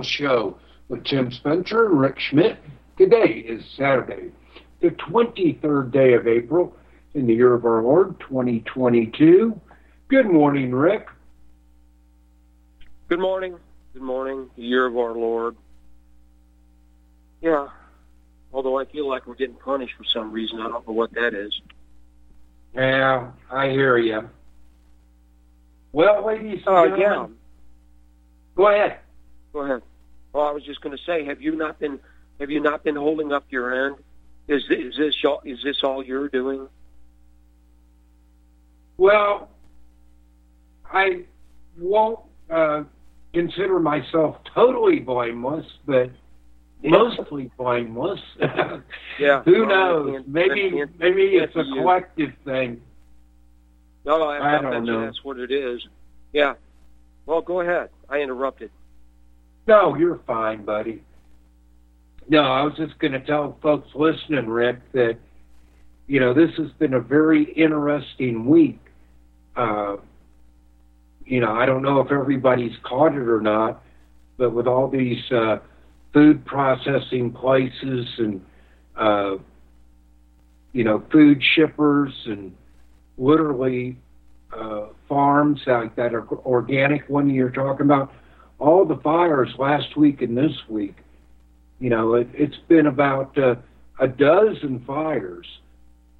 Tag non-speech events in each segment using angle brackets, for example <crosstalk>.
Survival Show with Tim Spencer and Rik Schmidt. Today is Saturday, the 23rd day of April in the year of our Lord 2022. Good morning, Rik. Good morning. Good morning. The year of our Lord. Yeah. Although I feel like we're getting punished for some reason. I don't know what that is. Yeah, I hear you. Well, ladies and Uh, gentlemen, yeah. go ahead. Go ahead. Well, I was just going to say, have you not been have you not been holding up your end? Is is this all, is this all you're doing? Well, I won't uh, consider myself totally blameless, but Yeah. mostly blameless. <laughs> Yeah. <laughs> Who Well, knows? Maybe maybe it's a can't you. collective thing. No, I, I I don't know. that's what it is. Yeah. Well, go ahead. I interrupted. No, you're fine, buddy. No, I was just going to tell folks listening, Rik, that you know this has been a very interesting week. Uh, you know, I don't know if everybody's caught it or not, but with all these uh, food processing places and uh, you know food shippers and literally uh, farms like that or- organic one you're talking about all the fires last week and this week, you know, it, it's been about uh, a dozen fires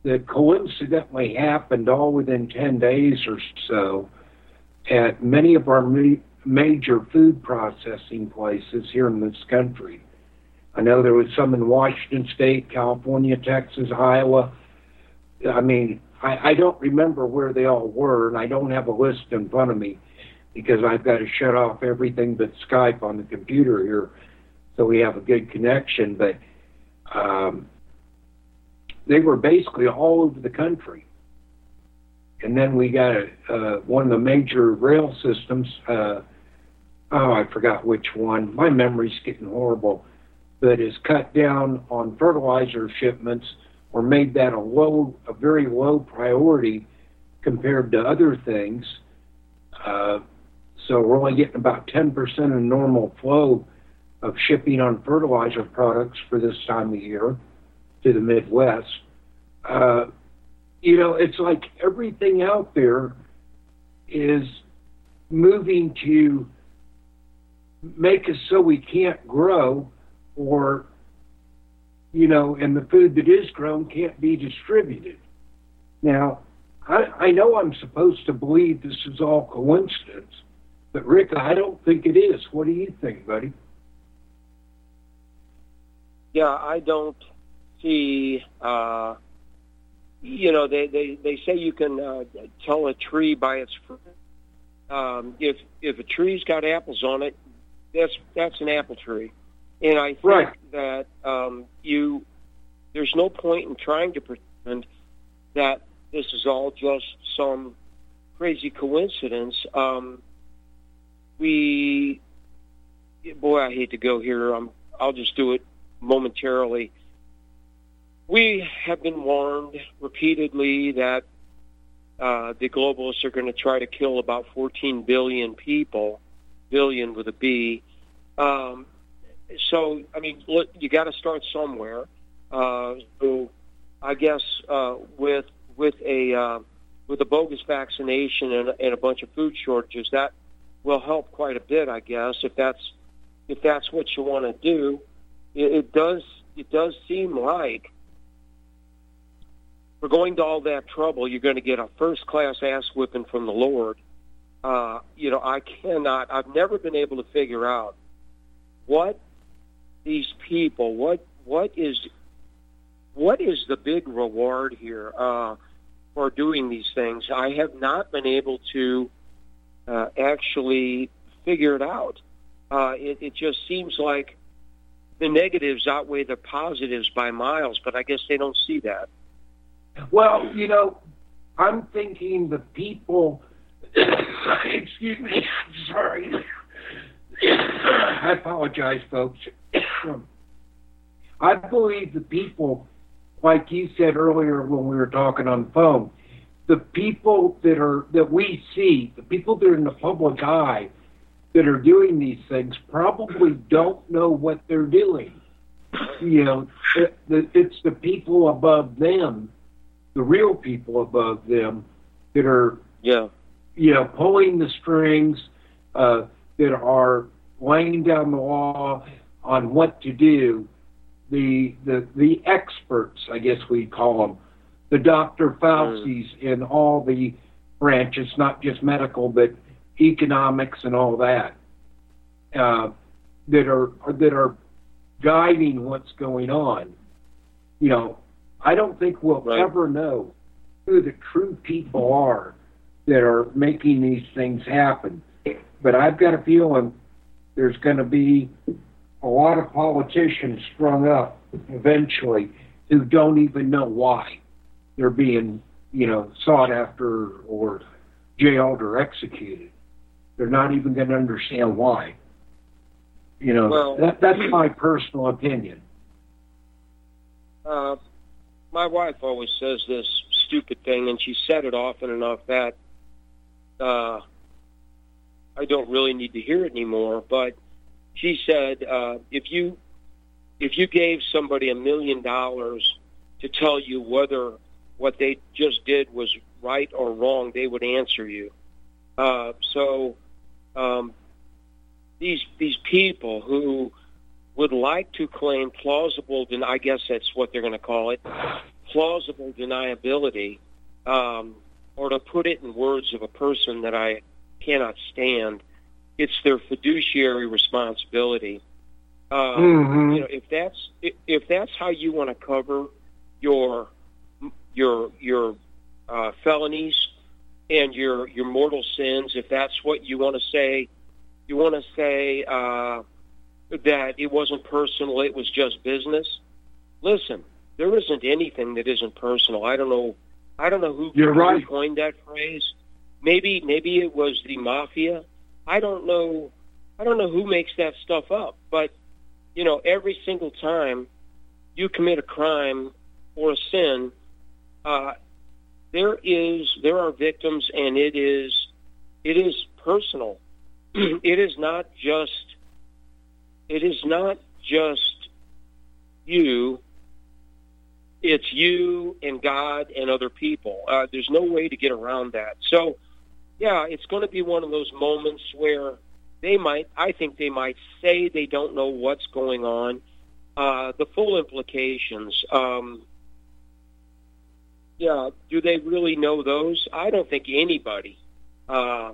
that coincidentally happened all within 10 days or so at many of our ma- major food processing places here in this country. I know there was some in Washington State, California, Texas, Iowa. I mean, I, I don't remember where they all were, and I don't have a list in front of me because I've got to shut off everything but Skype on the computer here so we have a good connection. But um, they were basically all over the country. And then we got a, uh, one of the major rail systems. Uh, oh, I forgot which one. My memory's getting horrible. But is cut down on fertilizer shipments or made that a low, a very low priority compared to other things. Uh, so we're only getting about 10% of normal flow of shipping on fertilizer products for this time of year to the Midwest. Uh, you know, it's like everything out there is moving to make us so we can't grow or, you know, and the food that is grown can't be distributed. Now, I, I know I'm supposed to believe this is all coincidence, but Rik, I don't think it is. What do you think, buddy? Yeah, I don't see. Uh, you know, they, they, they say you can uh, tell a tree by its fruit. Um, if if a tree's got apples on it, that's that's an apple tree, and I think Right. that um, you there's no point in trying to pretend that this is all just some crazy coincidence. Um, we, boy, I hate to go here. I'll just do it momentarily. We have been warned repeatedly that uh, the globalists are going to try to kill about 14 billion people, billion with a B. Um, so, I mean, look, you got to start somewhere. Uh, so, I guess uh, with with a uh, with a bogus vaccination and, and a bunch of food shortages, that will help quite a bit. I guess if that's if that's what you want to do, it, it does it does seem like for going to all that trouble, you're going to get a first class ass whipping from the Lord. Uh, you know, I cannot. I've never been able to figure out what these people. What what is what is the big reward here uh, for doing these things? I have not been able to uh, actually figure it out. Uh, it, it just seems like the negatives outweigh the positives by miles, but I guess they don't see that. Well, you know, I'm thinking the people. <coughs> excuse me. Sorry. <coughs> I apologize, folks. <coughs> I believe the people, like you said earlier when we were talking on the phone, the people that are that we see, the people that are in the public eye, that are doing these things probably don't know what they're doing. You know, it, it's the people above them, the real people above them, that are, yeah, you know, pulling the strings, uh, that are laying down the law on what to do. The the the experts, I guess we call them, the Dr. Fauci's mm. in all the branches, not just medical, but economics and all that, uh, that are that are guiding what's going on. You know, I don't think we'll right. ever know who the true people are that are making these things happen. But I've got a feeling there's going to be a lot of politicians sprung up eventually who don't even know why they're being, you know, sought after or jailed or executed. They're not even going to understand why. You know, well, that, that's my personal opinion. Uh, my wife always says this stupid thing, and she said it often enough that uh, I don't really need to hear it anymore. But she said, uh, if you if you gave somebody a million dollars to tell you whether what they just did was right or wrong, they would answer you. Uh, so um, these these people who would like to claim plausible, den- I guess that's what they're going to call it, plausible deniability, um, or to put it in words of a person that I cannot stand, it's their fiduciary responsibility. Um, mm-hmm. You know, if that's if that's how you want to cover your your your uh, felonies and your your mortal sins, if that's what you want to say, you want to say uh, that it wasn't personal, it was just business. Listen, there isn't anything that isn't personal. I don't know. I don't know who, You're right. who coined that phrase. Maybe maybe it was the mafia. I don't know. I don't know who makes that stuff up. But you know, every single time you commit a crime or a sin, uh, there is there are victims, and it is it is personal. <clears throat> it is not just it is not just you. It's you and God and other people. Uh, there's no way to get around that. So, yeah, it's going to be one of those moments where they might, I think they might say they don't know what's going on, uh, the full implications. Um, yeah, do they really know those? I don't think anybody uh,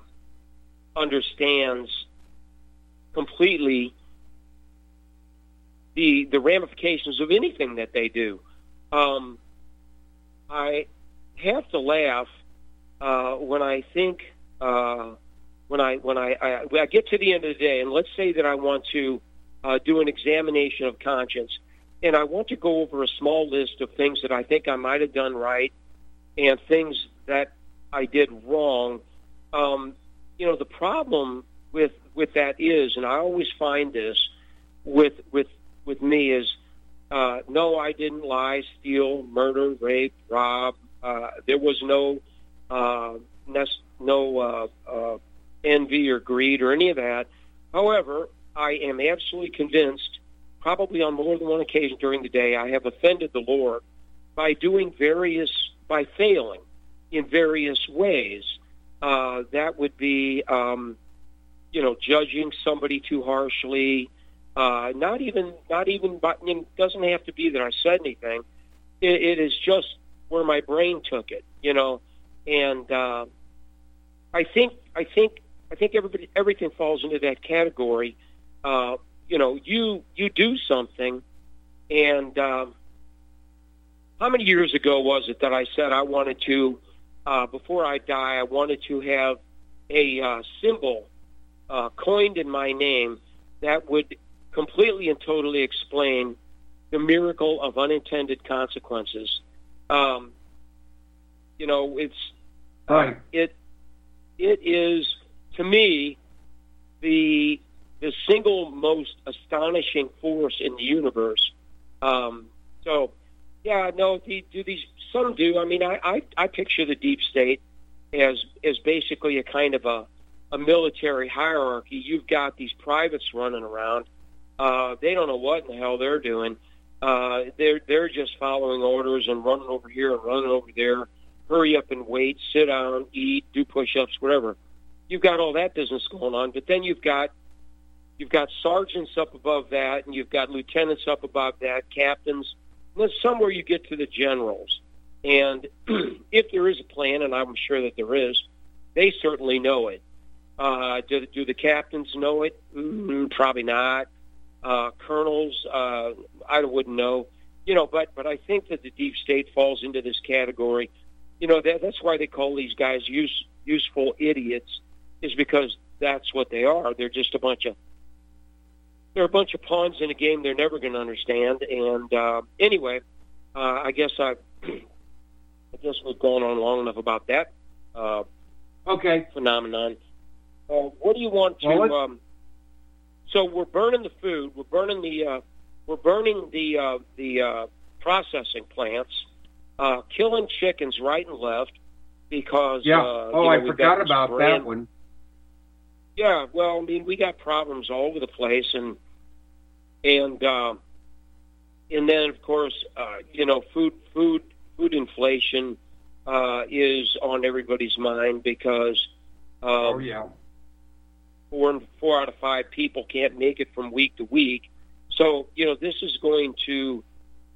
understands completely the the ramifications of anything that they do. Um, I have to laugh uh, when I think uh, when I when I, I when I get to the end of the day, and let's say that I want to uh, do an examination of conscience and I want to go over a small list of things that I think I might have done right and things that I did wrong. Um, you know, the problem with with that is, and I always find this with with with me is, uh, no, I didn't lie, steal, murder, rape, rob. Uh, there was no uh, no uh, uh, envy or greed or any of that. However, I am absolutely convinced probably on more than one occasion during the day, I have offended the Lord by doing various, by failing in various ways. Uh, that would be, um, you know, judging somebody too harshly. Uh, not even, not even, but it doesn't have to be that I said anything. It, it is just where my brain took it, you know, and uh, I think, I think, I think everybody, everything falls into that category. Uh, you know, you you do something, and um, how many years ago was it that I said I wanted to, uh, before I die, I wanted to have a uh, symbol uh, coined in my name that would completely and totally explain the miracle of unintended consequences. Um, you know, it's uh, it it is to me the the single most astonishing force in the universe. Um, so, yeah, no, do these some do. I mean, I, I I picture the deep state as as basically a kind of a a military hierarchy. You've got these privates running around. Uh, they don't know what in the hell they're doing. Uh, they're they're just following orders and running over here and running over there. Hurry up and wait, sit down, eat, do push-ups, whatever. You've got all that business going on, but then you've got you've got sergeants up above that, and you've got lieutenants up above that, captains. And then somewhere you get to the generals. And <clears throat> if there is a plan, and I'm sure that there is, they certainly know it. Uh, do, do the captains know it? Mm, probably not. Uh, colonels, uh, I wouldn't know. You know, but but I think that the deep state falls into this category. You know, that, that's why they call these guys use, useful idiots, is because that's what they are. They're just a bunch of they're a bunch of pawns in a game they're never going to understand. And uh, anyway, uh, I guess I, I guess we've gone on long enough about that. Uh, okay. Phenomenon. Uh, what do you want to? Well, um, so we're burning the food. We're burning the. Uh, we're burning the uh, the uh, processing plants, uh, killing chickens right and left because. Yeah. Uh, oh, you know, I forgot about brand- that one. Yeah, well, I mean, we got problems all over the place, and and uh, and then of course, uh, you know, food food food inflation uh, is on everybody's mind because um, Oh yeah. four four out of five people can't make it from week to week. So you know, this is going to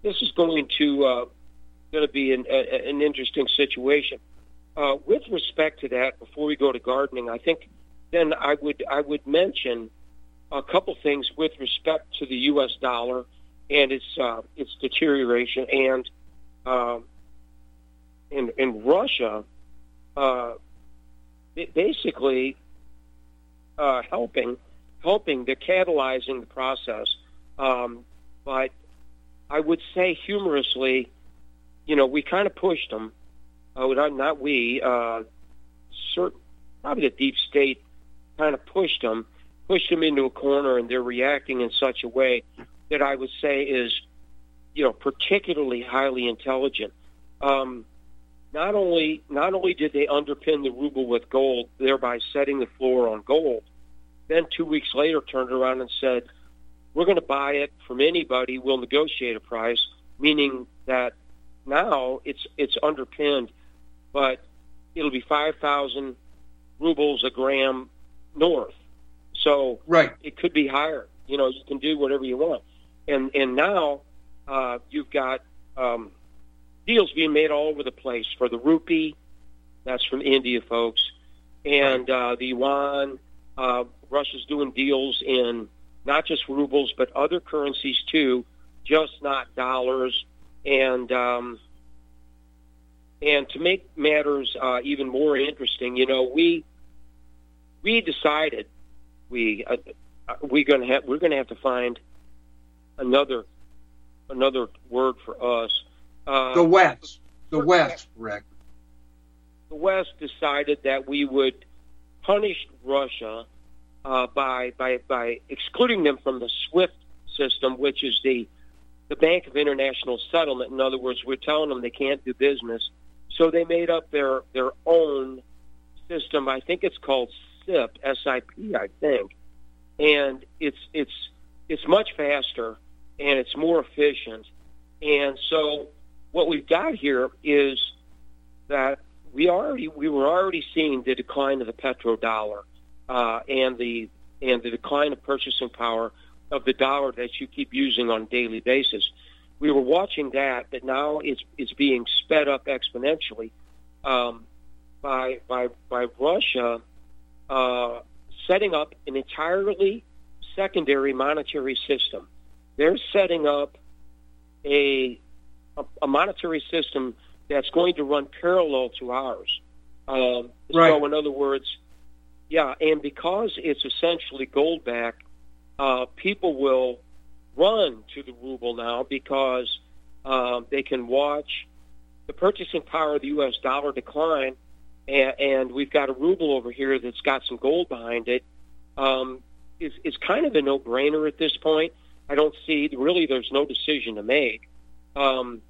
this is going to uh, going to be an, a, an interesting situation. Uh, with respect to that, before we go to gardening, I think then I would I would mention a couple things with respect to the U.S. dollar and its uh, its deterioration, and um, in in Russia, uh, basically uh, helping helping they're catalyzing the process. Um, but I would say humorously, you know, we kind of pushed them. Uh, not, not we, uh, certain, probably the deep state kind of pushed them, pushed them into a corner, and they're reacting in such a way that I would say is, you know, particularly highly intelligent. Um, not only not only did they underpin the ruble with gold, thereby setting the floor on gold, then two weeks later turned around and said, "We're going to buy it from anybody. We'll negotiate a price," meaning that now it's it's underpinned, but it'll be five thousand rubles a gram north. So Right. it could be higher. You know, you can do whatever you want. And and now uh, you've got um, deals being made all over the place for the rupee. That's from India, folks, and uh, the yuan. Uh, Russia's doing deals in not just rubles but other currencies too, just not dollars. And um, and to make matters uh, even more interesting, you know, we we decided we uh, uh, we gonna have we're gonna have to find another another word for us. Uh, The West. The West, Rik. the West decided that we would punish Russia uh, by by by excluding them from the SWIFT system, which is the the Bank of International Settlement. In other words, we're telling them they can't do business, so they made up their their own system. I think it's called SIP, S-I-P, I think, and it's it's it's much faster and it's more efficient. And so what we've got here is that we already we were already seeing the decline of the petrodollar uh, and the and the decline of purchasing power of the dollar that you keep using on a daily basis. We were watching that, but now it's it's being sped up exponentially um, by by by Russia uh, setting up an entirely secondary monetary system. They're setting up a a, a monetary system that's going to run parallel to ours. Um, Right. So, in other words, yeah, and because it's essentially gold backed, uh, people will run to the ruble now because um, they can watch the purchasing power of the U.S. dollar decline, and, we've got a ruble over here that's got some gold behind it. Um, it's, it's kind of a no-brainer at this point. I don't see really. There's no decision to make. Um,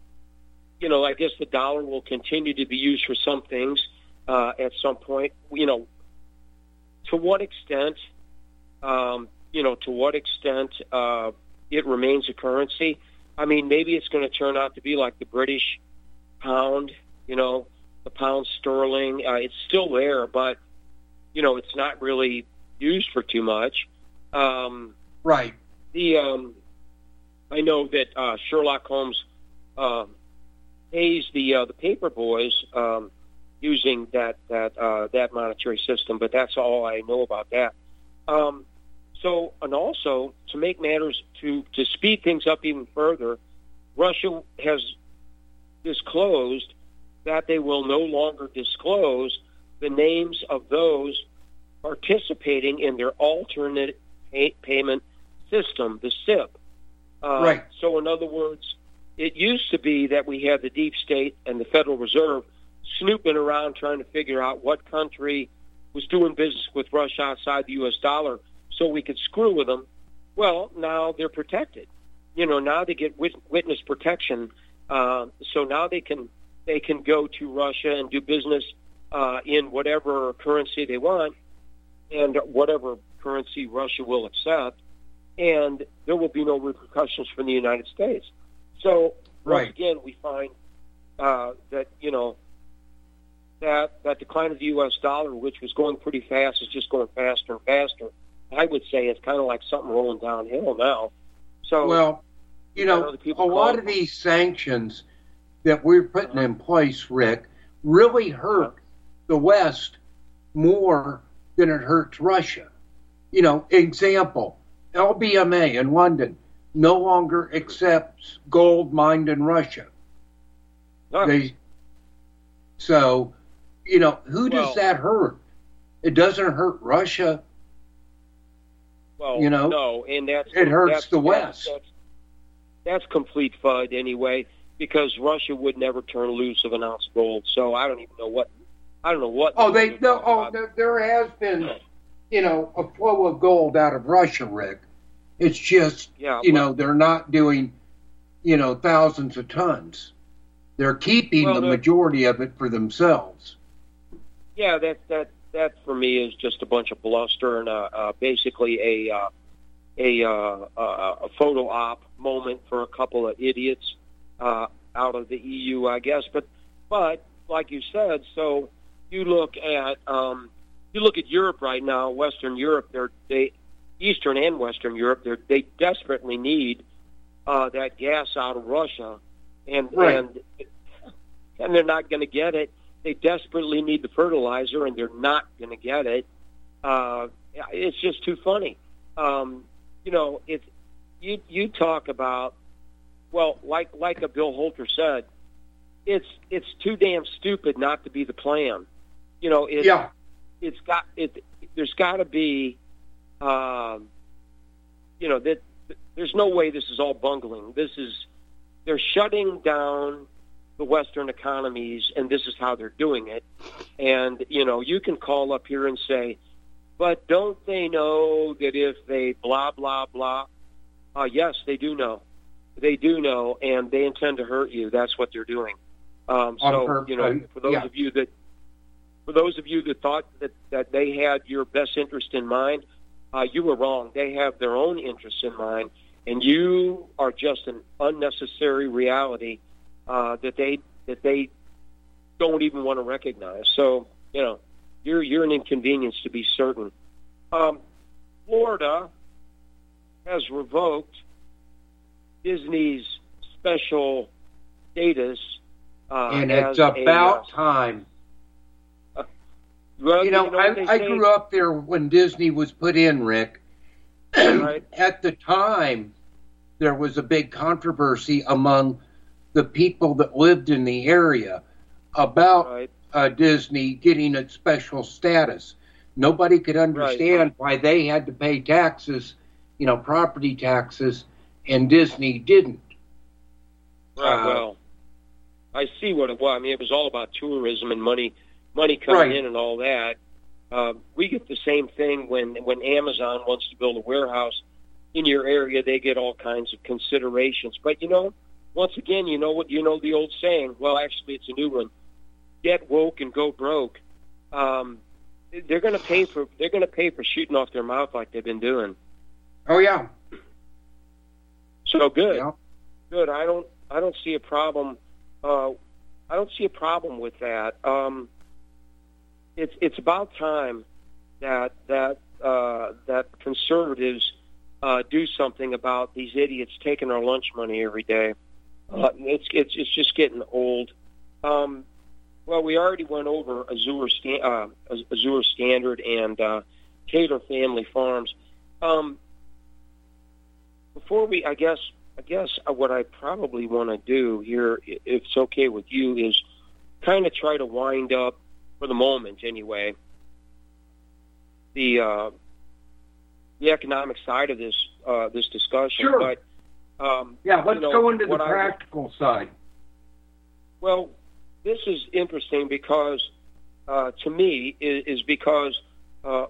you know, I guess the dollar will continue to be used for some things uh, at some point. You know, to what extent, um, you know, to what extent uh, it remains a currency. I mean, maybe it's going to turn out to be like the British pound, you know, the pound sterling. Uh, it's still there, but you know, it's not really used for too much. Um, right. The um, I know that uh, Sherlock Holmes uh, pays the uh, the paper boys um, using that that uh, that monetary system, but that's all I know about that. Um, so, and also to make matters to to speed things up even further, Russia has disclosed that they will no longer disclose the names of those participating in their alternate pay- payment system, the SIP. Uh, right. So, in other words, it used to be that we had the deep state and the Federal Reserve snooping around trying to figure out what country was doing business with Russia outside the U.S. dollar so we could screw with them. Well, now they're protected. You know, now they get witness protection. Uh, so now they can they can go to Russia and do business uh, in whatever currency they want and whatever currency Russia will accept, and there will be no repercussions from the United States. So right. once again, we find uh, that you know that that decline of the U.S. dollar, which was going pretty fast, is just going faster and faster. I would say it's kind of like something rolling downhill now. So well, you know, a lot of these sanctions that we're putting in place, Rik, really hurt the West more than it hurts Russia. You know, example, LBMA in London no longer accepts gold mined in Russia. They, so, you know, who does well, that hurt? It doesn't hurt Russia. Well, you know, no, and that's it hurts that's, the West. That's, that's, complete FUD anyway, because Russia would never turn loose of an ounce of gold. So I don't even know what I don't know what. Oh, they no. Oh, there, there has been, you know, a flow of gold out of Russia, Rik. It's just, yeah, you know, they're not doing, you know, thousands of tons. They're keeping well, the majority of it for themselves. Yeah, that that that for me is just a bunch of bluster and uh, uh, basically a uh, a uh, a photo op moment for a couple of idiots uh, out of the EU, I guess. But but like you said, so you look at um, you look at Europe right now, Western Europe. They're they Eastern and Western Europe. They they desperately need uh, that gas out of Russia, and right. and and they're not going to get it. They desperately need the fertilizer, and they're not going to get it. Uh, it's just too funny. Um, you know, it's you you talk about well, like like a Bill Holter said, it's it's too damn stupid not to be the plan. You know, it's yeah. it's got it. There's got to be, um, you know, that there's no way this is all bungling. This is they're shutting down the Western economies, and this is how they're doing it. And you know, you can call up here and say, but don't they know that if they blah blah blah? Uh, yes, they do know. They do know, and they intend to hurt you. That's what they're doing. Um, so, you know, for those yeah. of you that for those of you that thought that, that they had your best interest in mind, uh, you were wrong. They have their own interests in mind, and you are just an unnecessary reality uh, that they that they don't even want to recognize. So you know, you're you're an inconvenience to be certain. Um, Florida has revoked Disney's special status, uh, and it's about a, time. Well, you know, you know I, I grew up there when Disney was put in, Rik. right. <clears throat> At the time, there was a big controversy among the people that lived in the area about right. uh, Disney getting its special status. Nobody could understand right. why they had to pay taxes, you know, property taxes, and Disney didn't. Right. Uh, well, I see what it was. I mean, it was all about tourism and money money coming right. in and all that. Uh, we get the same thing when when Amazon wants to build a warehouse in your area. They get all kinds of considerations. But you know, once again, you know what you know the old saying. Well, actually, it's a new one: get woke and go broke. Um, they're going to pay for they're going to pay for shooting off their mouth like they've been doing. Oh yeah. So good, yeah. good. I don't I don't see a problem. Uh, I don't see a problem with that. Um, it's it's about time that that uh, that conservatives uh, do something about these idiots taking our lunch money every day. Uh, it's it's it's just getting old. Um, well, we already went over Azure, uh, Azure Standard and uh, Taylor Family Farms. Um, before we, I guess, I guess what I probably want to do here, if it's okay with you, is kind of try to wind up for the moment, anyway. The uh, the economic side of this uh, this discussion, sure. but um, yeah, let's you know, go into the practical I, side. Well, this is interesting because, uh, to me, is, is because, uh,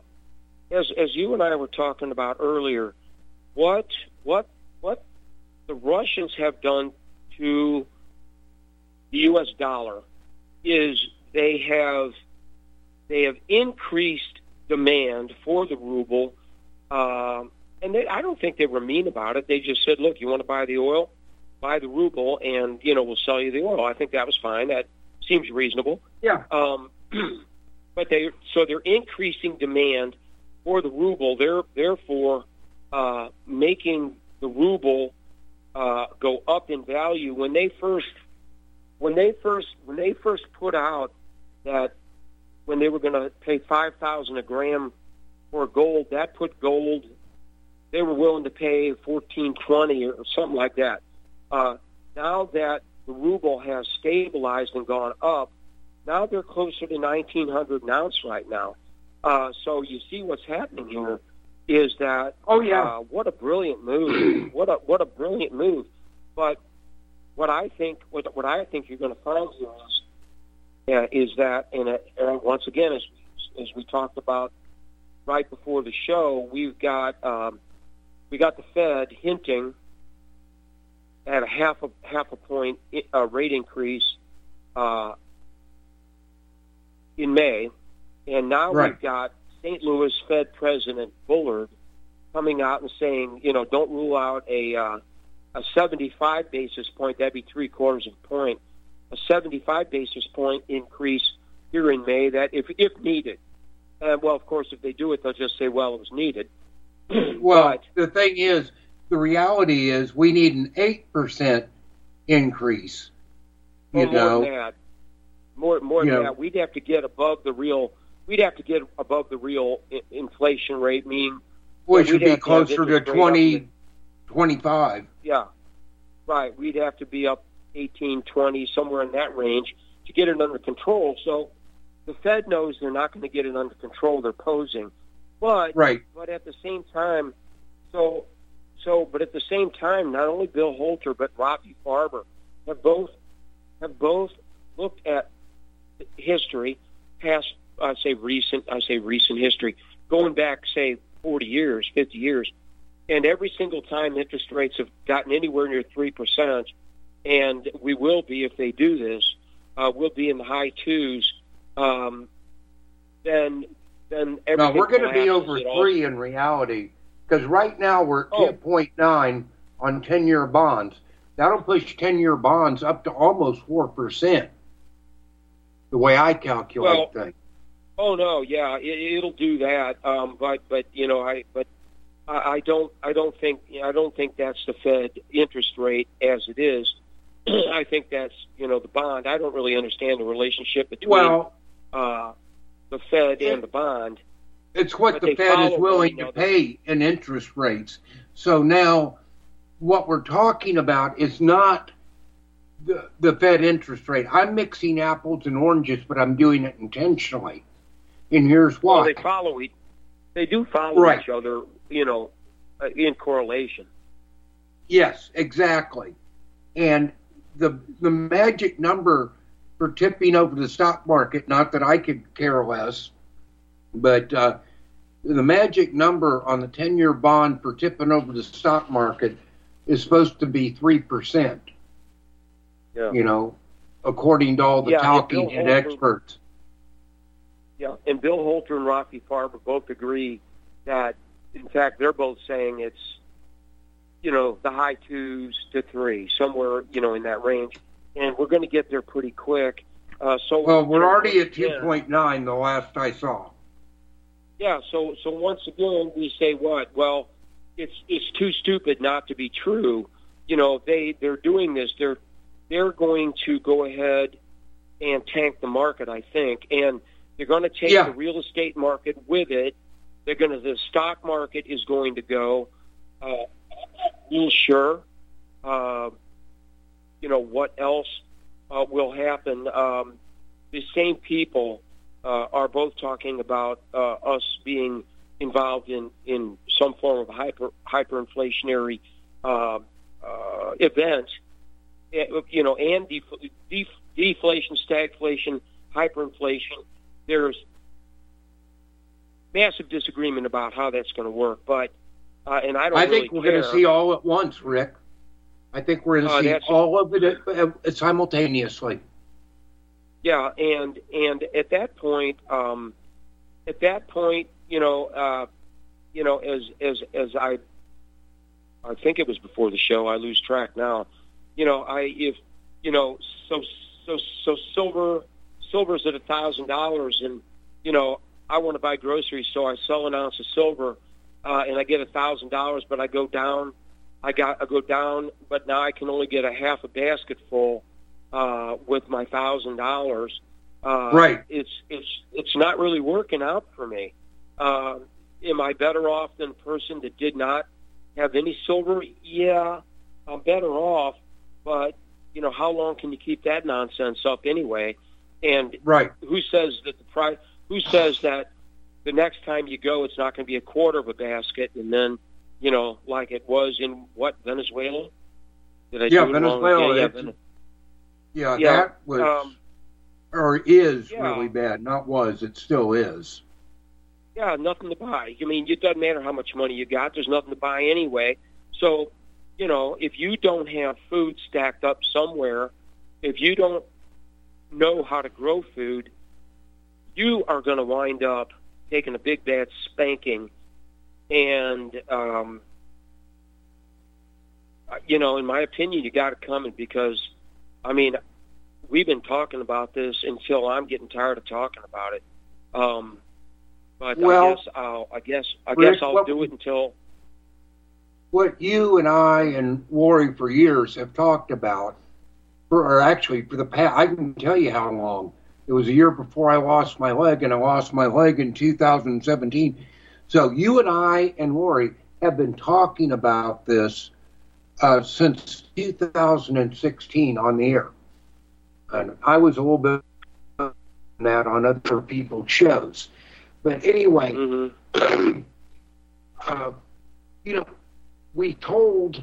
as as you and I were talking about earlier, what what what the Russians have done to the U.S. dollar is they have they have increased demand for the ruble. Um, and they, I don't think they were mean about it. They just said, "Look, you want to buy the oil, buy the ruble, and you know we'll sell you the oil." I think that was fine. That seems reasonable. Yeah. Um, <clears throat> but they so they're increasing demand for the ruble. They're therefore uh, making the ruble uh, go up in value. When they first when they first when they first put out that when they were going to pay five thousand a gram for gold, that put gold they were willing to pay fourteen twenty or something like that. Uh, now that the ruble has stabilized and gone up, now they're closer to nineteen hundred an ounce right now. Uh, so you see what's happening here is that oh yeah, uh, what a brilliant move! <clears throat> what a what a brilliant move! But what I think what what I think you're going to find here is uh, is that and uh, once again as as we talked about right before the show, we've got um, we got the Fed hinting at a half a half a point uh, rate increase uh, in May, and now right. we've got St. Louis Fed President Bullard coming out and saying, you know, don't rule out a uh, a 75 basis point. That'd be three quarters of a point. A 75 basis point increase here in May. That if if needed. Uh, well, of course, if they do it, they'll just say, well, it was needed. <clears throat> well, the thing is, the reality is we need an 8% increase. You more know, than that. More, more than know. that. We'd have to get above the real, we'd have to get above the real I- inflation rate, meaning, which we'd be to closer to interest 20, in- 25. yeah, right. We'd have to be up 18, 20, somewhere in that range to get it under control. So the Fed knows they're not going to get it under control. They're posing. But Right. but at the same time, so so but at the same time, not only Bill Holter but Rafi Farber have both have both looked at history, past I say recent I say recent history, going back say forty years, fifty years, and every single time interest rates have gotten anywhere near three percent, and we will be if they do this, uh, we'll be in the high twos. Um, then then No, we're going to be over three in reality because right now we're at Oh. 10.9 on 10 year bonds. That'll push 10 year bonds up to almost 4%, the way I calculate Well, things. Oh no, yeah, it, it'll do that. Um, but but you know, I but I, I don't I don't think I don't think that's the Fed interest rate as it is. <clears throat> I think that's you know the bond. I don't really understand the relationship between Well, uh, the Fed and the bond. It's what But the Fed is willing to pay in interest rates. So now, what we're talking about is not the, the Fed interest rate. I'm mixing apples and oranges, but I'm doing it intentionally. And here's Well, why. they follow each. They do follow Right. each other. You know, uh, in correlation. Yes, exactly. And the the magic number for tipping over the stock market, not that I could care less, but uh, the magic number on the 10 year bond for tipping over the stock market is supposed to be 3%, Yeah. you know, according to all the Yeah, talking Bill head Yeah, and Bill Holter and Rafi Farber both agree that, in fact, they're both saying it's, you know, the high twos to three, somewhere, you know, in that range, and we're going to get there pretty quick. Uh, so well, we're already at two point nine. The last I saw. Yeah. So so once again, we say what? Well, it's it's too stupid not to be true. You know, they they're doing this. They're they're going to go ahead and tank the market. I think, and they're going to take Yeah. the real estate market with it. They're going to the stock market is going to go. Uh, real sure. Uh, you know what else uh, will happen. Um, the same people uh, are both talking about uh, us being involved in, in some form of hyper hyperinflationary uh, uh, event, Eh, you know, and def- def- deflation, stagflation, hyperinflation. There's massive disagreement about how that's going to work, but uh, and I don't. I really think we're going to see all at once, Rik. I think we're going Uh, to see all of it uh, simultaneously. Yeah, and and at that point, um, at that point, you know, uh, you know, as as as I, I think it was before the show. I lose track now. You know, I if you know, so so so silver silver's at a thousand dollars, and you know, I want to buy groceries, so I sell an ounce of silver, uh, and I get a thousand dollars, but I go down. I got I go down, but now I can only get a half a basket full uh, with my thousand dollars. Uh, Right. It's it's it's not really working out for me. Uh, am I better off than a person that did not have any silver? Yeah, I'm better off. But you know, how long can you keep that nonsense up anyway? And Right. who says that the price? Who says that the next time you go, it's not going to be a quarter of a basket, and then you know, like it was in what Venezuela? Did I Yeah, do it wrong? Venezuela, Yeah, yeah, Yeah, Yeah, that was um, or is yeah. really bad. Not was. It still is. Yeah, nothing to buy. I mean, it doesn't matter how much money you got. There's nothing to buy anyway. So, you know, if you don't have food stacked up somewhere, if you don't know how to grow food, you are going to wind up taking a big bad spanking. And, um, uh, you know, in my opinion, you got to come in because, I mean, we've been talking about this until I'm getting tired of talking about it. Um, but Well, I guess I'll, I guess, I guess I'll what- do it until. What you and I and Lori for years have talked about, or actually for the past, I can tell you how long. It was a year before I lost my leg, and I lost my leg in 2017. So you and I and Lori have been talking about this uh, since 2016 on the air. And I was a little bit on that on other people's shows. But anyway, hmm <clears throat> uh, you know, we told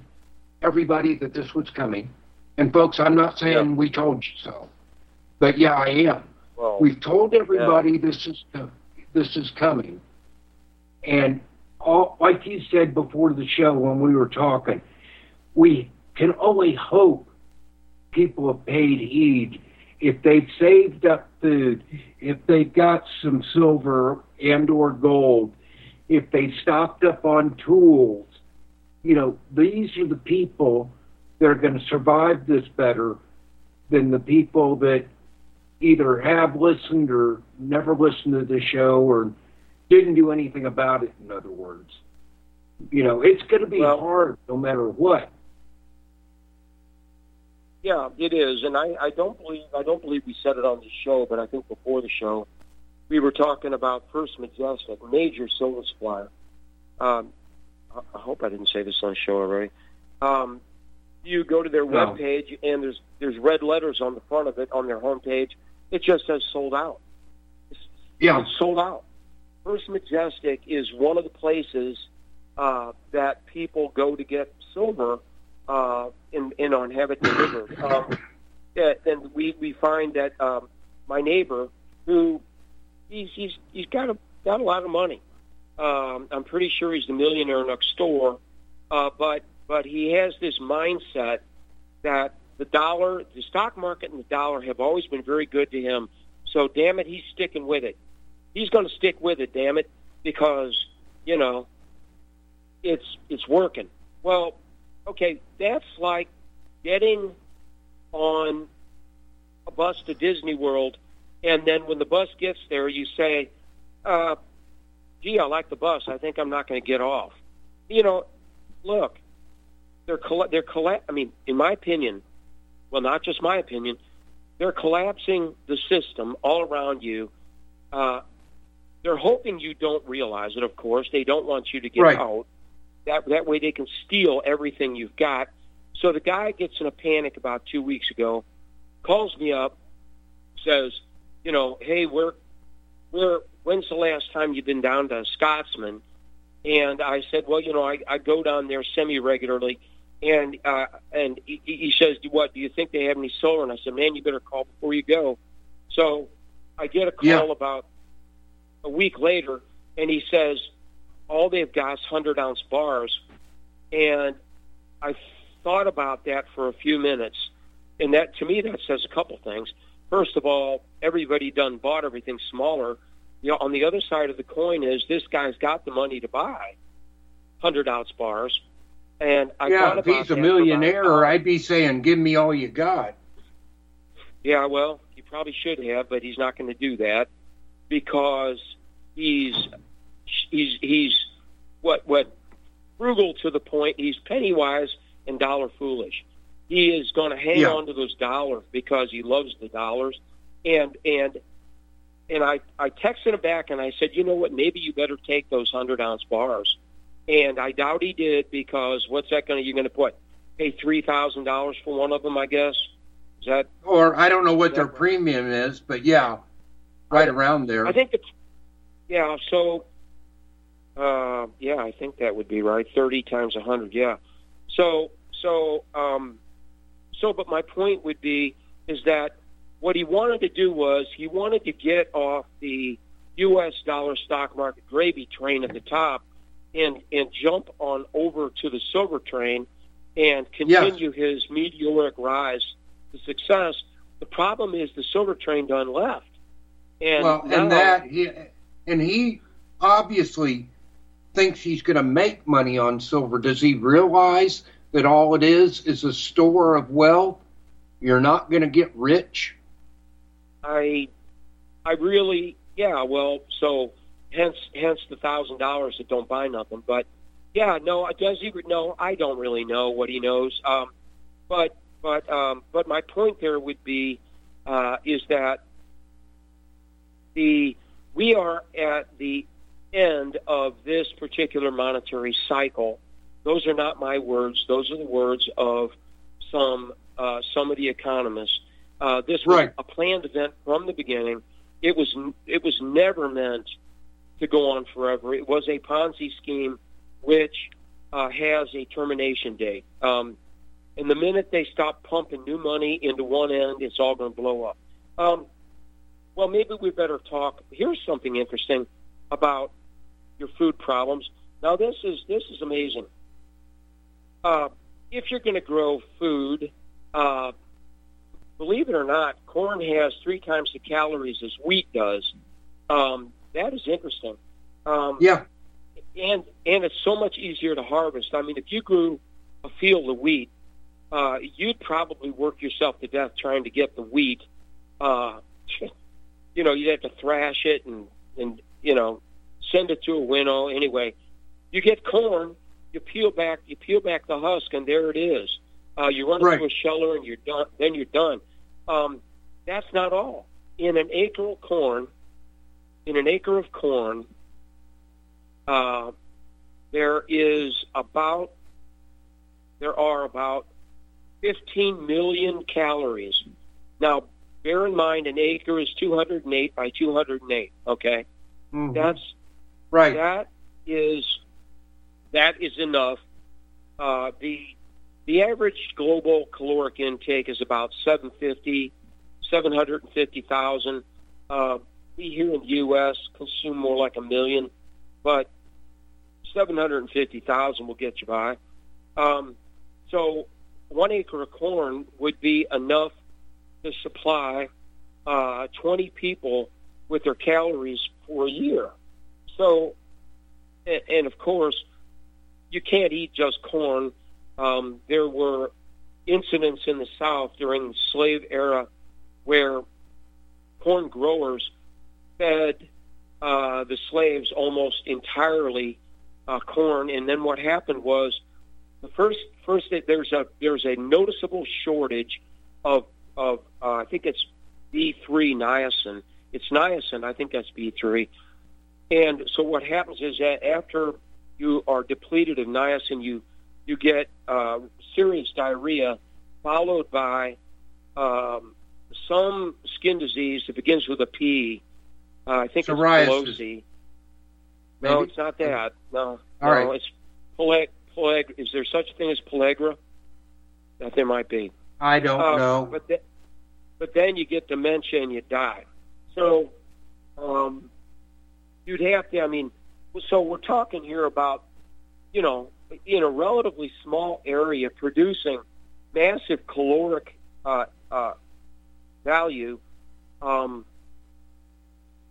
everybody that this was coming. And folks, I'm not saying Yeah. we told you so, but yeah, I am. Well, We've told everybody this is this is coming, and all like you said before the show when we were talking, we can only hope people have paid heed if they've saved up food, if they've got some silver and or gold, if they stocked up on tools. You know, these are the people that are going to survive this better than the people that either have listened or never listened to the show or didn't do anything about it, in other words. You know, it's going to be Well- hard no matter what. Yeah, it is, and I, I don't believe I don't believe we said it on the show, but I think before the show, we were talking about First Majestic, major silver supplier. Um, I, I hope I didn't say this on the show already. Um, you go to their web page, and there's there's red letters on the front of it on their homepage. It just says sold out. It's, Yeah. it's sold out. First Majestic is one of the places uh, that people go to get silver uh, in, and on have it delivered. <coughs> Um, and we, we find that um, my neighbor, who he's he's he's got a got a lot of money. Um, I'm pretty sure he's the millionaire next door, uh, but but he has this mindset that the dollar, the stock market, and the dollar have always been very good to him. So damn it, he's sticking with it. he's going to stick with it. Damn it, because you know it's it's working. Well, okay, that's like getting on a bus to Disney World, and then when the bus gets there, you say, uh, "Gee, I like the bus. I think I'm not going to get off." You know, look, they're coll- they're colla- I mean, in my opinion, well, not just my opinion, they're collapsing the system all around you. Uh, they're hoping you don't realize it. Of course, they don't want you to get Right. out. That that way, they can steal everything you've got. So the guy gets in a panic about two weeks ago, calls me up, says, you know, hey, we're we're when's the last time you've been down to Scotsman? And I said, well, you know, I, I go down there semi regularly. And uh, and he, he says, what do you think they have any solar? And I said, man, you better call before you go. So I get a call Yeah. about a week later, and he says all they've got is hundred ounce bars. And I thought about that for a few minutes, and that to me that says a couple things. First of all, everybody done bought everything smaller. You know, on the other side of the coin is this guy's got the money to buy hundred ounce bars, and I yeah, if he's a millionaire, about- I'd be saying, "Give me all you got." Yeah, well, he probably should have, but he's not going to do that because he's he's he's what what frugal to the point. He's penny wise and dollar foolish. He is going to hang Yeah. on to those dollars because he loves the dollars, and and and I I texted him back and I said, you know what? Maybe you better take those hundred ounce bars. And I doubt he did because what's that going to? You're going to put pay three thousand dollars for one of them, I guess. Is that Or I don't know what their Right. premium is, but yeah, right around there. I think it's yeah. So uh, yeah, I think that would be right. Thirty times a hundred. Yeah. So so um, so, but my point would be is that what he wanted to do was he wanted to get off the U.S. dollar stock market gravy train at the top and and jump on over to the silver train and continue his meteoric rise to success. The problem is the silver train done left. And well, and that he and he obviously thinks he's going to make money on silver. Does he realize that all it is is a store of wealth? You're not going to get rich. I, I really, yeah. Well, so hence, hence the thousand dollars that don't buy nothing. But yeah, no, does he? No, I don't really know what he knows. Um, but, but, um, but my point there would be uh, is that the we are at the end of this particular monetary cycle. Those are not my words. Those are the words of some uh, some of the economists. Uh, this was Right. a planned event from the beginning. It was it was never meant to go on forever. It was a Ponzi scheme, which uh, has a termination date. Um, and the minute they stop pumping new money into one end, it's all going to blow up. Um, well, maybe we better talk. Here's something interesting about your food problems. Now, this is this is amazing. Uh, if you're going to grow food, uh, believe it or not, corn has three times the calories as wheat does. Um, that is interesting. Um, Yeah, and and it's so much easier to harvest. I mean, if you grew a field of wheat, uh, you'd probably work yourself to death trying to get the wheat. Uh, <laughs> you know, you'd have to thrash it and and you know send it to a winnow. Anyway, you get corn, you peel back you peel back the husk, and there it is. Uh, you run Right. through a sheller, and you're done. Then you're done. Um, that's not all. In an acre of corn, in an acre of corn, uh, there is about there are about 15 million calories. Now, bear in mind, an acre is 208 by 208. Okay, Mhm. that's right. that is that is enough. Uh, the the average global caloric intake is about 750, 750,000. Uh, we here in the U.S. consume more like a million, but 750,000 will get you by. Um, so one acre of corn would be enough to supply uh, 20 people with their calories for a year. So, and, and of course, you can't eat just corn. Um, there were incidents in the South during the slave era where corn growers fed uh, the slaves almost entirely uh, corn, and then what happened was the first first there's a there's a noticeable shortage of of uh, I think it's B three niacin. It's niacin. I think that's B three. And so what happens is that after you are depleted of niacin, you you get uh, serious diarrhea, followed by um, some skin disease that begins with a P. Uh, I think Psoriasis. it's Pelosi. No, it's not that. No, All no, right. it's peleg. Peleg. Is there such a thing as pellagra? That there might be. I don't Uh, know. But th- but then you get dementia and you die. So um, you'd have to. I mean, so we're talking here about you know in a relatively small area producing massive caloric uh, uh, value, um,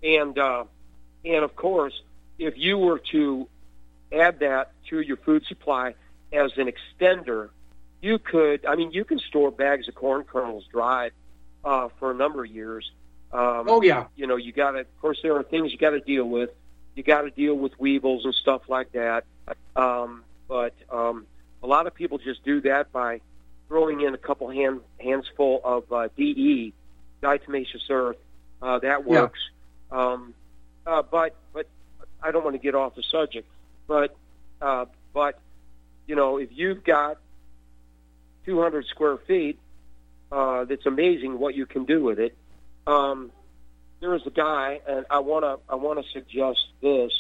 and uh, and of course, if you were to add that to your food supply as an extender, you could. I mean, you can store bags of corn kernels dried uh, for a number of years. Um, oh yeah. you know, you got to. Of course, there are things you got to deal with. You got to deal with weevils and stuff like that. Um, but um, a lot of people just do that by throwing in a couple hand handsful of uh, DE, diatomaceous earth. Uh, that Yeah. Um, uh, but but I don't want to get off the subject. But uh, but you know, if you've got 200 square feet, uh, that's amazing what you can do with it. Um, there is a guy, and I want to I want to suggest this.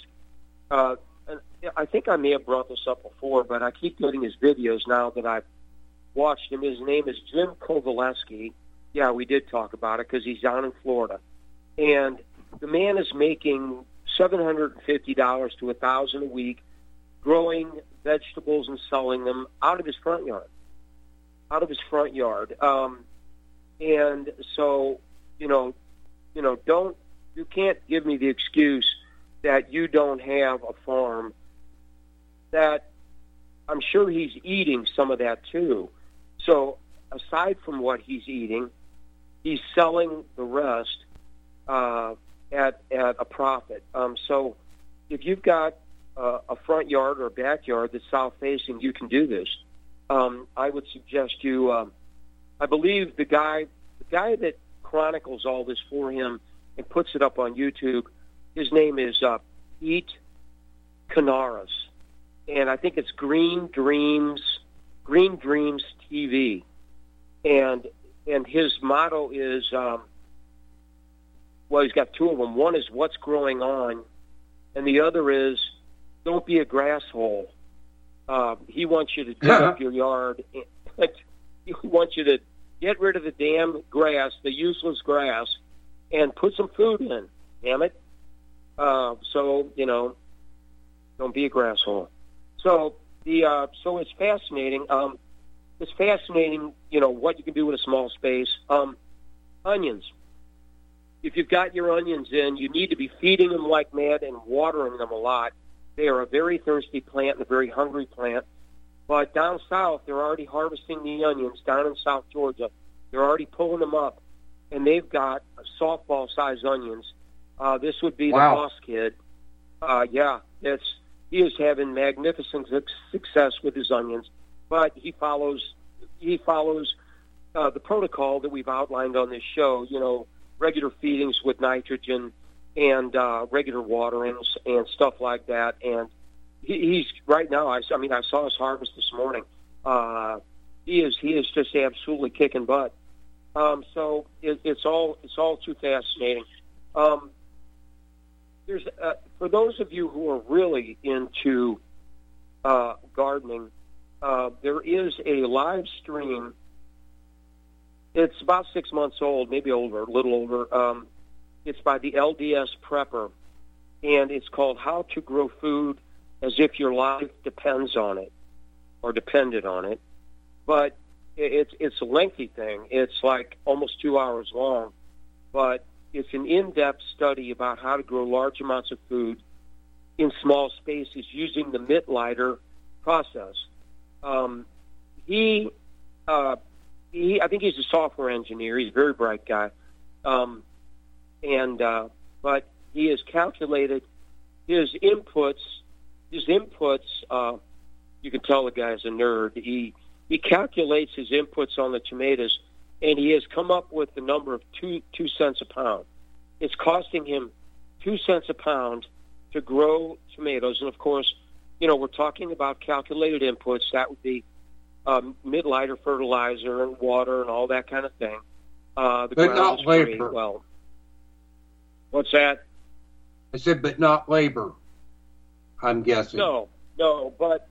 Uh, and I think I may have brought this up before, but I keep getting his videos now that I've watched him. His name is Jim Kovaleski. Yeah, we did talk about it because he's down in Florida, and the man is making seven hundred and fifty dollars to a thousand a week, growing vegetables and selling them out of his front yard, out of his front yard. Um, and so, you know, you know, don't you can't give me the excuse that you don't have a farm. That I'm sure he's eating some of that too. So aside from what he's eating, he's selling the rest uh, at at a profit. Um, so if you've got uh, a front yard or a backyard that's south facing, you can do this. Um, I would suggest you. Um, I believe the guy, the guy that chronicles all this for him and puts it up on YouTube. His name is uh, Pete Canaris, and I think it's Green Dreams, Green Dreams TV, and and his motto is, um, well, he's got two of them. One is what's growing on, and the other is don't be a grass hole. Uh, he wants you to dig up your yard. And <laughs> he wants you to get rid of the damn grass, the useless grass, and put some food in. Damn it. Uh, so you know, don't be a grass hole. So the uh, so it's fascinating. Um, it's fascinating, you know, what you can do in a small space. Um, onions. If you've got your onions in, you need to be feeding them like mad and watering them a lot. They are a very thirsty plant and a very hungry plant. But down south, they're already harvesting the onions. Down in South Georgia, they're already pulling them up, and they've got softball-sized onions. Uh, this would be Wow. the boss kid. Uh, yeah, it's he is having magnificent success with his onions, but he follows he follows uh, the protocol that we've outlined on this show. You know, regular feedings with nitrogen and uh, regular waterings and stuff like that. And he, he's right now. I, I mean, I saw his harvest this morning. Uh, he is he is just absolutely kicking butt. Um, so it, it's all it's all too fascinating. Um, there's uh, for those of you who are really into uh, gardening, uh, there is a live stream. It's about six months old, maybe older, a little older. Um, it's by the LDS Prepper, and it's called "How to Grow Food as If Your Life Depends on It" or depended on it. But it's it's a lengthy thing. It's like almost two hours long, but it's an in-depth study about how to grow large amounts of food in small spaces using the Mittleider process. Um, he, uh, he, I think he's a software engineer. He's a very bright guy, um, and uh, but he has calculated his inputs. His inputs. Uh, you can tell the guy's a nerd. He he calculates his inputs on the tomatoes, and he has come up with the number of two two cents a pound. It's costing him two cents a pound to grow tomatoes, and of course, you know we're talking about calculated inputs. That would be um, Mittleider fertilizer and water and all that kind of thing. Uh, the but not labor. Well, what's that? I said, but not labor. I'm guessing. No, no, but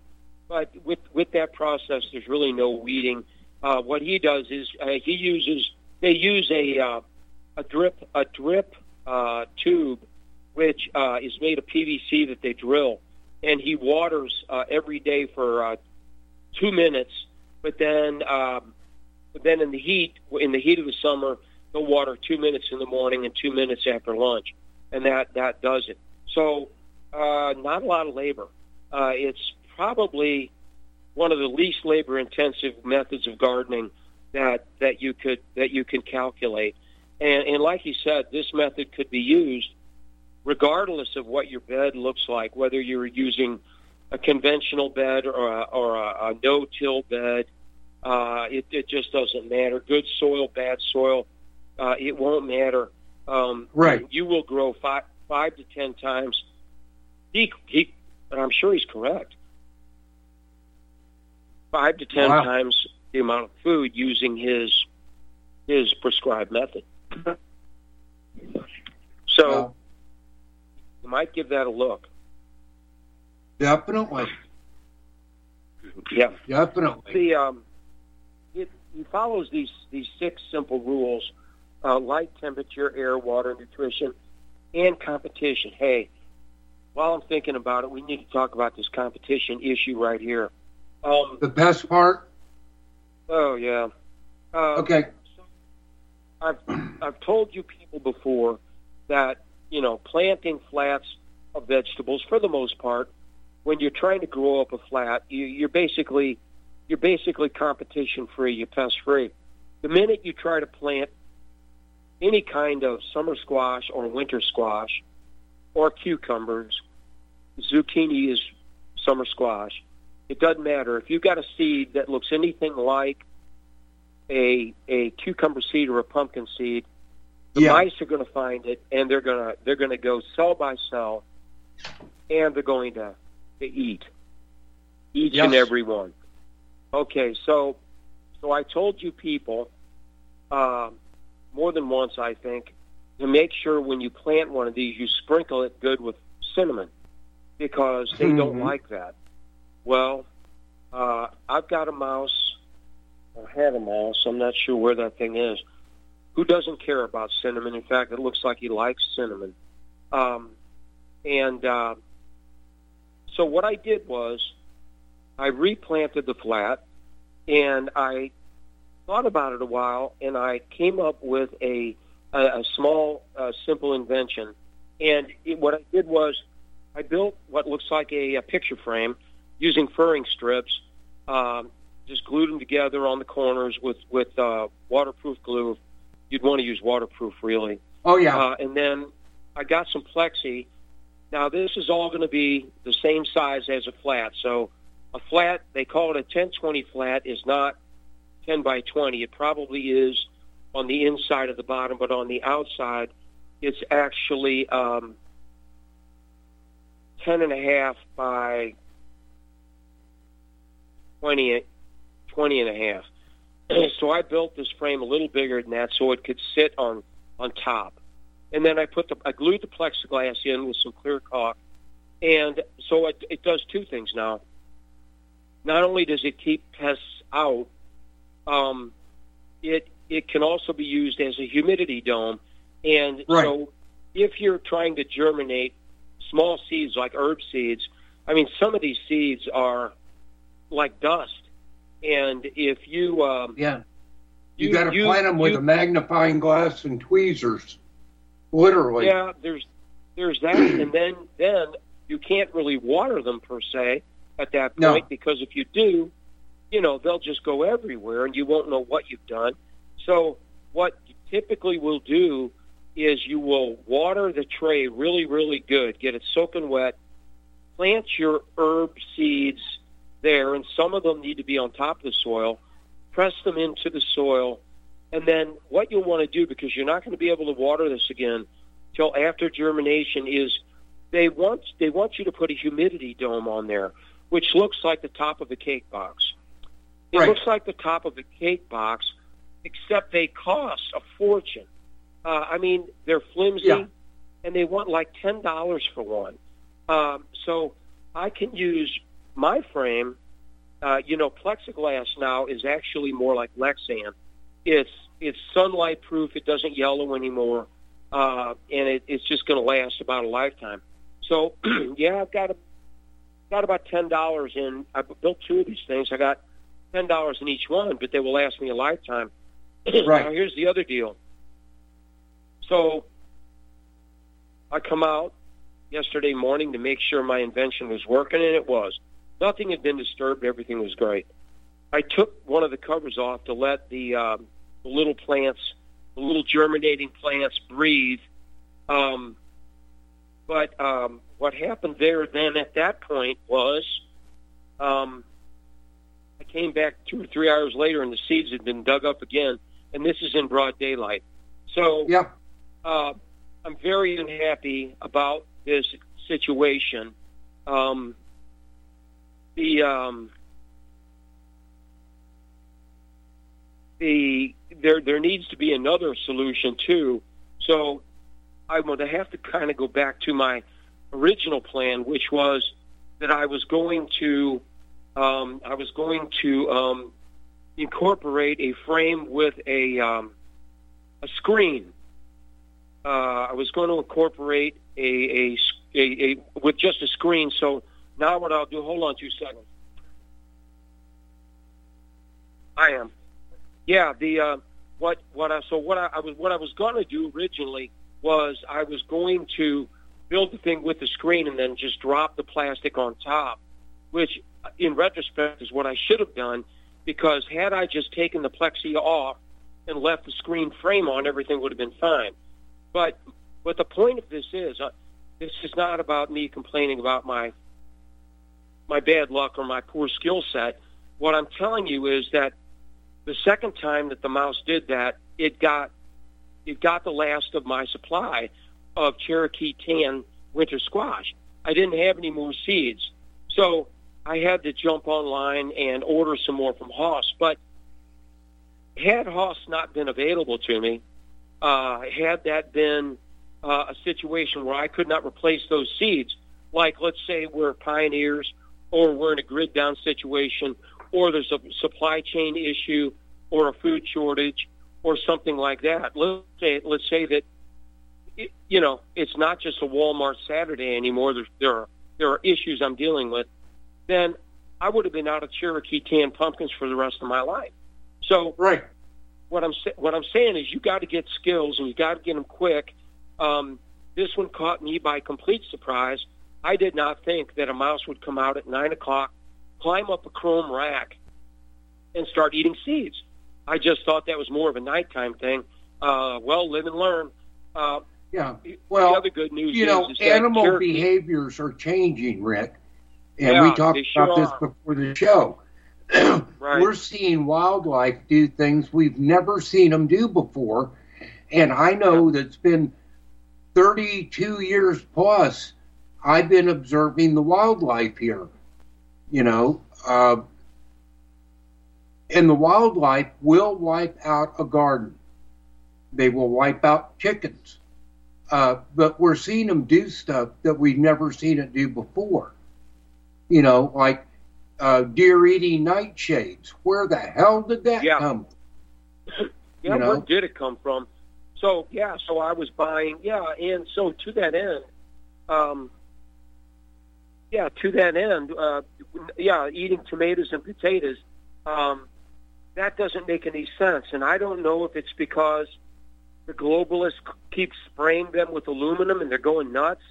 but with with that process, there's really no weeding. Uh, what he does is uh, he uses they use a uh, a drip a drip uh, tube, which uh, is made of PVC that they drill, and he waters uh, every day for uh, two minutes. But then, um, but then in the heat, in the heat of the summer, he'll water two minutes in the morning and two minutes after lunch, and that that does it. So, uh, not a lot of labor. Uh, it's probably one of the least labor-intensive methods of gardening that that you could that you can calculate. And, and like you said, this method could be used regardless of what your bed looks like, whether you're using a conventional bed or a, or a, a no-till bed. Uh, it, it just doesn't matter. Good soil, bad soil, uh, it won't matter. Um, right. You will grow five five to ten times. He, he, and I'm sure he's correct. Five to ten Wow. times the amount of food using his his prescribed method. <laughs> So Well, you might give that a look. Definitely, Yeah. definitely. The um, it, he follows these these six simple rules: uh, light, temperature, air, water, nutrition, and competition. Hey, while I'm thinking about it, we need to talk about this competition issue right here. Um, The best part. oh yeah. Uh, Okay. I've I've told you people before that you know planting flats of vegetables for the most part, when you're trying to grow up a flat, you, you're basically you're basically competition free, you're pest free. The minute you try to plant any kind of summer squash or winter squash or cucumbers, zucchini is summer squash. It doesn't matter if you've got a seed that looks anything like a a cucumber seed or a pumpkin seed, the Yeah. mice are going to find it and they're going to they're going to go cell by cell, and they're going to to eat each and every one. Okay, so so I told you people um, more than once, I think, to make sure when you plant one of these, you sprinkle it good with cinnamon because they don't Mhm. like that. Well, uh, I've got a mouse. I had a mouse. I'm not sure where that thing is. Who doesn't care about cinnamon? In fact, it looks like he likes cinnamon. Um, and uh, so what I did was I replanted the flat, and I thought about it a while, and I came up with a a, a small, uh, simple invention. And it, what I did was I built what looks like a, a picture frame using furring strips. Um, just glued them together on the corners with with uh, waterproof glue. You'd want to use waterproof, really. Oh yeah. Uh, and then I got some plexi. Now this is all going to be the same size as a flat. So a flat, they call it a 1020 flat, is not 10 by 20. It probably is on the inside of the bottom, but on the outside, it's actually um, 10 and a half by 20, 20 and a half. <clears throat> so I built this frame a little bigger than that so it could sit on, on top. And then I put the, I glued the plexiglass in with some clear caulk. And so it, it does two things now. Not only does it keep pests out, um, it it can also be used as a humidity dome. And Right. so if you're trying to germinate small seeds like herb seeds, I mean, some of these seeds are like dust. And if you um, yeah. You, you- got to plant them with you- a magnifying glass and tweezers. Literally. Yeah, there's there's that, <clears throat> and then then you can't really water them per se at that point No. because if you do, you know they'll just go everywhere, and you won't know what you've done. So what you typically will do is you will water the tray really, really good, get it soaking wet, plant your herb seeds there, and some of them need to be on top of the soil. Press them into the soil, and then what you'll want to do because you're not going to be able to water this again till after germination is they want they want you to put a humidity dome on there, which looks like the top of a cake box. It Right. looks like the top of a cake box, except they cost a fortune. Uh, I mean, they're flimsy, Yeah. and they want like ten dollars for one. Um, so I can use my frame. Uh, you know, plexiglass now is actually more like Lexan. It's it's sunlight proof. It doesn't yellow anymore, uh, and it, it's just going to last about a lifetime. So <clears throat> yeah, I've got a, got about ten dollars in. I built two of these things. I got ten dollars in each one, but they will last me a lifetime. <clears throat> Right. now here's the other deal. So I come out yesterday morning to make sure my invention was working, and it was. Nothing had been disturbed. Everything was great. I took one of the covers off to let the, um, the little plants, the little germinating plants, breathe. Um, but um, what happened there then at that point was um, I came back two or three hours later, and the seeds had been dug up again, and this is in broad daylight. So Yeah. uh, I'm very unhappy about this situation. Um, the um, the there there needs to be another solution too. So I'm going to have to kind of go back to my original plan, which was that I was going to um, I was going to um, incorporate a frame with a um, a screen. Uh, I was going to incorporate a, a, a, a with just a screen. So now what I'll do? Hold on two seconds. I am. Yeah. The uh, what what I so what I, I was what I was going to do originally was I was going to build the thing with the screen and then just drop the plastic on top, which in retrospect is what I should have done because had I just taken the plexi off and left the screen frame on, everything would have been fine. But but the point of this is, uh, this is not about me complaining about my my bad luck or my poor skill set. What I'm telling you is that the second time that the mouse did that, it got it got the last of my supply of Cherokee tan winter squash. I didn't have any more seeds, so I had to jump online and order some more from Hoss. But had Hoss not been available to me, uh, had that been uh, a situation where I could not replace those seeds, like let's say we're pioneers or we're in a grid down situation or there's a supply chain issue or a food shortage or something like that. Let's say let's say that it, you know it's not just a Walmart Saturday anymore. There's, there are there are issues I'm dealing with. Then I would have been out of Cherokee canned pumpkins for the rest of my life. So Right. what I'm sa- what I'm saying is you got to get skills and you got to get them quick. Um, this one caught me by complete surprise. I did not think that a mouse would come out at nine o'clock, climb up a chrome rack, and start eating seeds. I just thought that was more of a nighttime thing. Uh, well, live and learn. Uh, Yeah. the Well, other good news you is, know, is animal behaviors are changing, Rik. And Yeah, we talked sure about this before the show. <clears throat> Right. We're seeing wildlife do things we've never seen them do before. And I know that it's been 32 years plus I've been observing the wildlife here. You know, uh, and the wildlife will wipe out a garden. They will wipe out chickens. Uh, but we're seeing them do stuff that we've never seen it do before. You know, like uh, deer eating nightshades. Where the hell did that Yeah. come? Yeah, you know? where did it come from? So yeah, so I was buying yeah, and so to that end, um, yeah, to that end, uh, yeah, eating tomatoes and potatoes, um, that doesn't make any sense, and I don't know if it's because the globalists keep spraying them with aluminum and they're going nuts.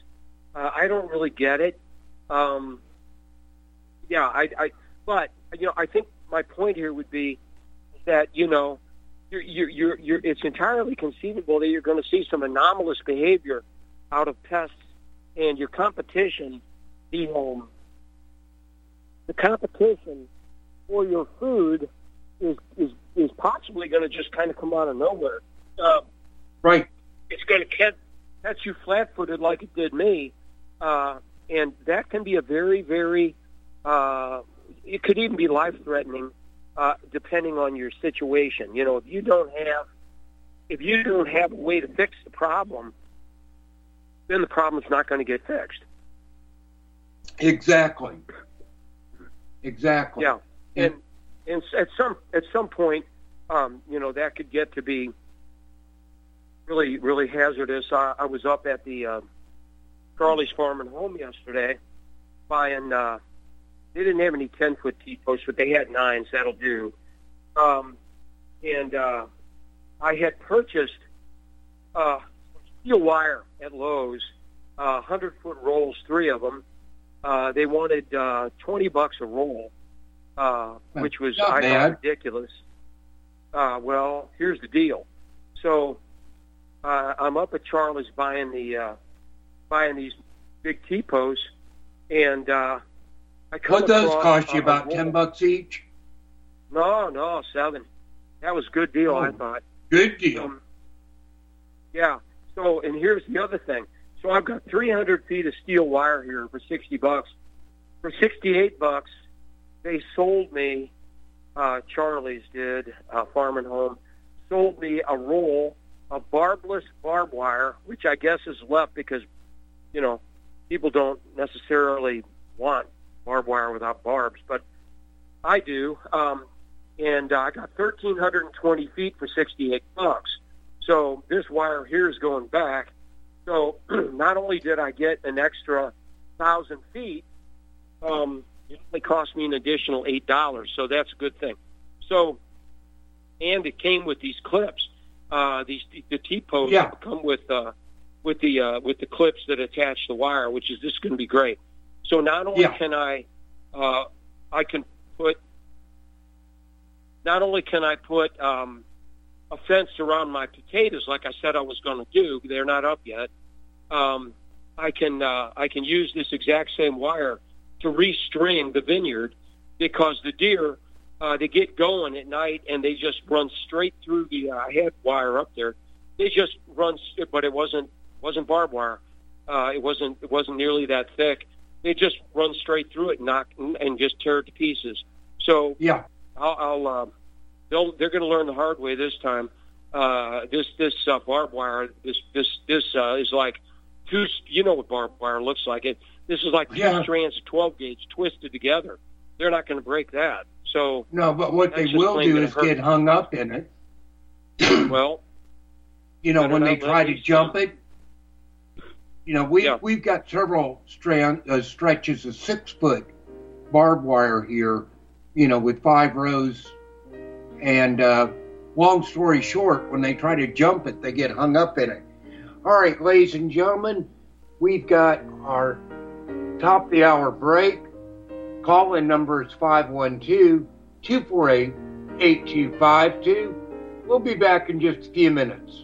Uh, I don't really get it. Um, yeah, I, I, but you know, I think my point here would be that you know, you're, you're, you're, you're it's entirely conceivable that you're going to see some anomalous behavior out of pests, and your competition, the um, the competition for your food is is is possibly going to just kind of come out of nowhere. Uh, right. It's going to catch, catch you flat-footed like it did me, uh, and that can be a very, very. Uh, it could even be life-threatening, uh, depending on your situation. You know, if you don't have, if you don't have a way to fix the problem, then the problem's not going to get fixed. Exactly. Exactly. Yeah, and and at some at some point, um, you know, that could get to be really really hazardous. I, I was up at the uh, Charlie's Farm and Home yesterday, buying. Uh, they didn't have any ten foot T posts, but they had nines. That'll do. Um, and uh, I had purchased uh, steel wire at Lowe's, uh, hundred foot rolls, three of them. Uh, they wanted uh, twenty bucks a roll, uh, which was Not I bad. thought ridiculous. Uh, well, here's the deal. So uh, I'm up at Charlie's buying the uh, buying these big T posts, and uh, I come What does cost you about ten bucks each? No, no, seven. That was a good deal, I Oh. thought. Good deal. Um, yeah. So, and here's the other thing. So I've got 300 feet of steel wire here for 60 bucks. For 68 bucks, they sold me. Uh, Charlie's did uh, Farm and Home sold me a roll of barbless barbed wire, which I guess is left because you know people don't necessarily want barbed wire without barbs, but I do. Um, and uh, I got 1,320 feet for 68 bucks. So this wire here is going back. So <clears throat> not only did I get an extra thousand feet, um, it only cost me an additional eight dollars. So that's a good thing. So, and it came with these clips. Uh, these the T posts Yeah. come with uh, with the uh, with the clips that attach the wire, which is this is going to be great. So not only Yeah. can I uh, I can put not only can I put um, a fence around my potatoes, like I said I was going to do. They're not up yet. Um, I can uh, I can use this exact same wire to restring the vineyard because the deer uh, they get going at night and they just run straight through the uh, head wire up there. They just run, but it wasn't wasn't barbed wire. Uh, it wasn't it wasn't nearly that thick. They just run straight through it, and knock and, just tear it to pieces. So Yeah. I'll, I'll uh, they'll they're going to learn the hard way this time. Uh, this this uh, barbed wire this this this uh, is like two. You know what barbed wire looks like. It this is like two Yeah. strands of twelve gauge twisted together. They're not going to break that. So No, but what they will do is get hung up in it. <clears throat> well, You know, when they try to jump it. You know, we Yeah. we've got several strand uh, stretches of six foot barbed wire here. You know, with five rows, and uh, long story short, when they try to jump it, they get hung up in it. All right, ladies and gentlemen, we've got our top the hour break. Call in number is 512 248 8252. We'll be back in just a few minutes.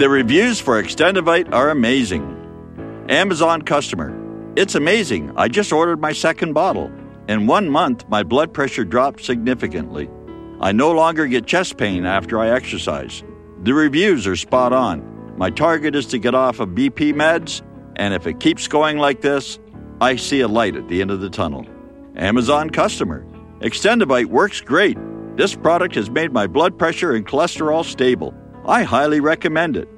The reviews for Extendivite are amazing. Amazon customer. It's amazing. I just ordered my second bottle. In one month, my blood pressure dropped significantly. I no longer get chest pain after I exercise. The reviews are spot on. My target is to get off of BP meds, and if it keeps going like this, I see a light at the end of the tunnel. Amazon customer. Extendivite works great. This product has made my blood pressure and cholesterol stable. I highly recommend it.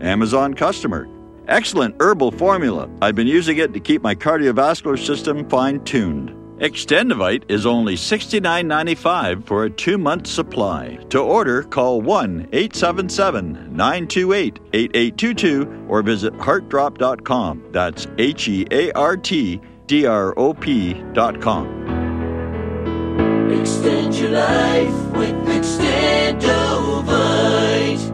Amazon customer. Excellent herbal formula. I've been using it to keep my cardiovascular system fine tuned. Extendivite is only $69.95 for a two month supply. To order, call 1 877 928 8822 or visit heartdrop.com. That's H E A R T D R O P.com. Extend your life with Extendovite.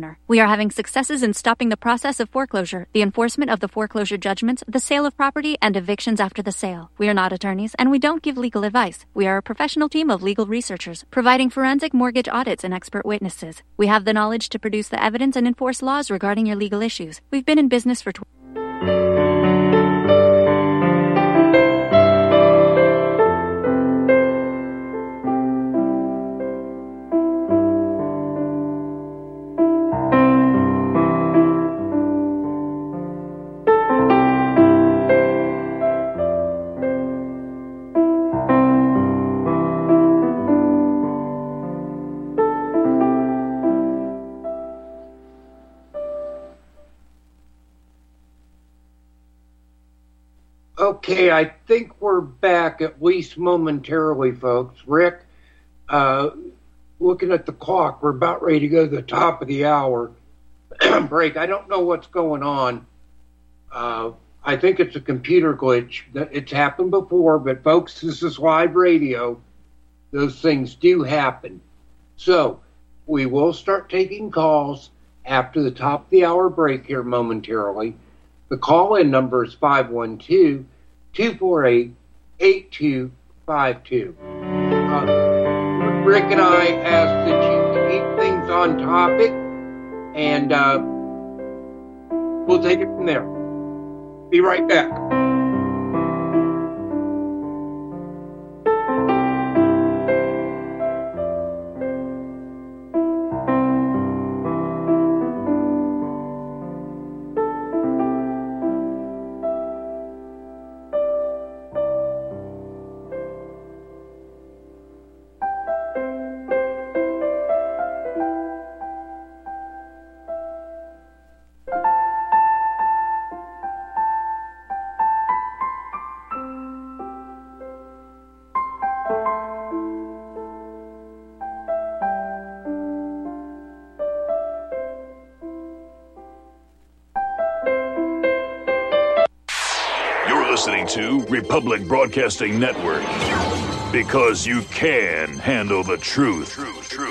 We are having successes in stopping the process of foreclosure, the enforcement of the foreclosure judgments, the sale of property, and evictions after the sale. We are not attorneys, and we don't give legal advice. We are a professional team of legal researchers, providing forensic mortgage audits and expert witnesses. We have the knowledge to produce the evidence and enforce laws regarding your legal issues. We've been in business for 20 Okay, I think we're back at least momentarily, folks. Rik, uh, looking at the clock, we're about ready to go to the top of the hour <clears throat> break. I don't know what's going on. Uh, I think it's a computer glitch. It's happened before, but folks, this is live radio. Those things do happen. So we will start taking calls after the top of the hour break here momentarily. The call in number is 512 248 8252. Uh, Rik and I ask that you keep things on topic, and uh, we'll take it from there. Be right back. To Republic Broadcasting Network because you can handle the truth. truth, truth.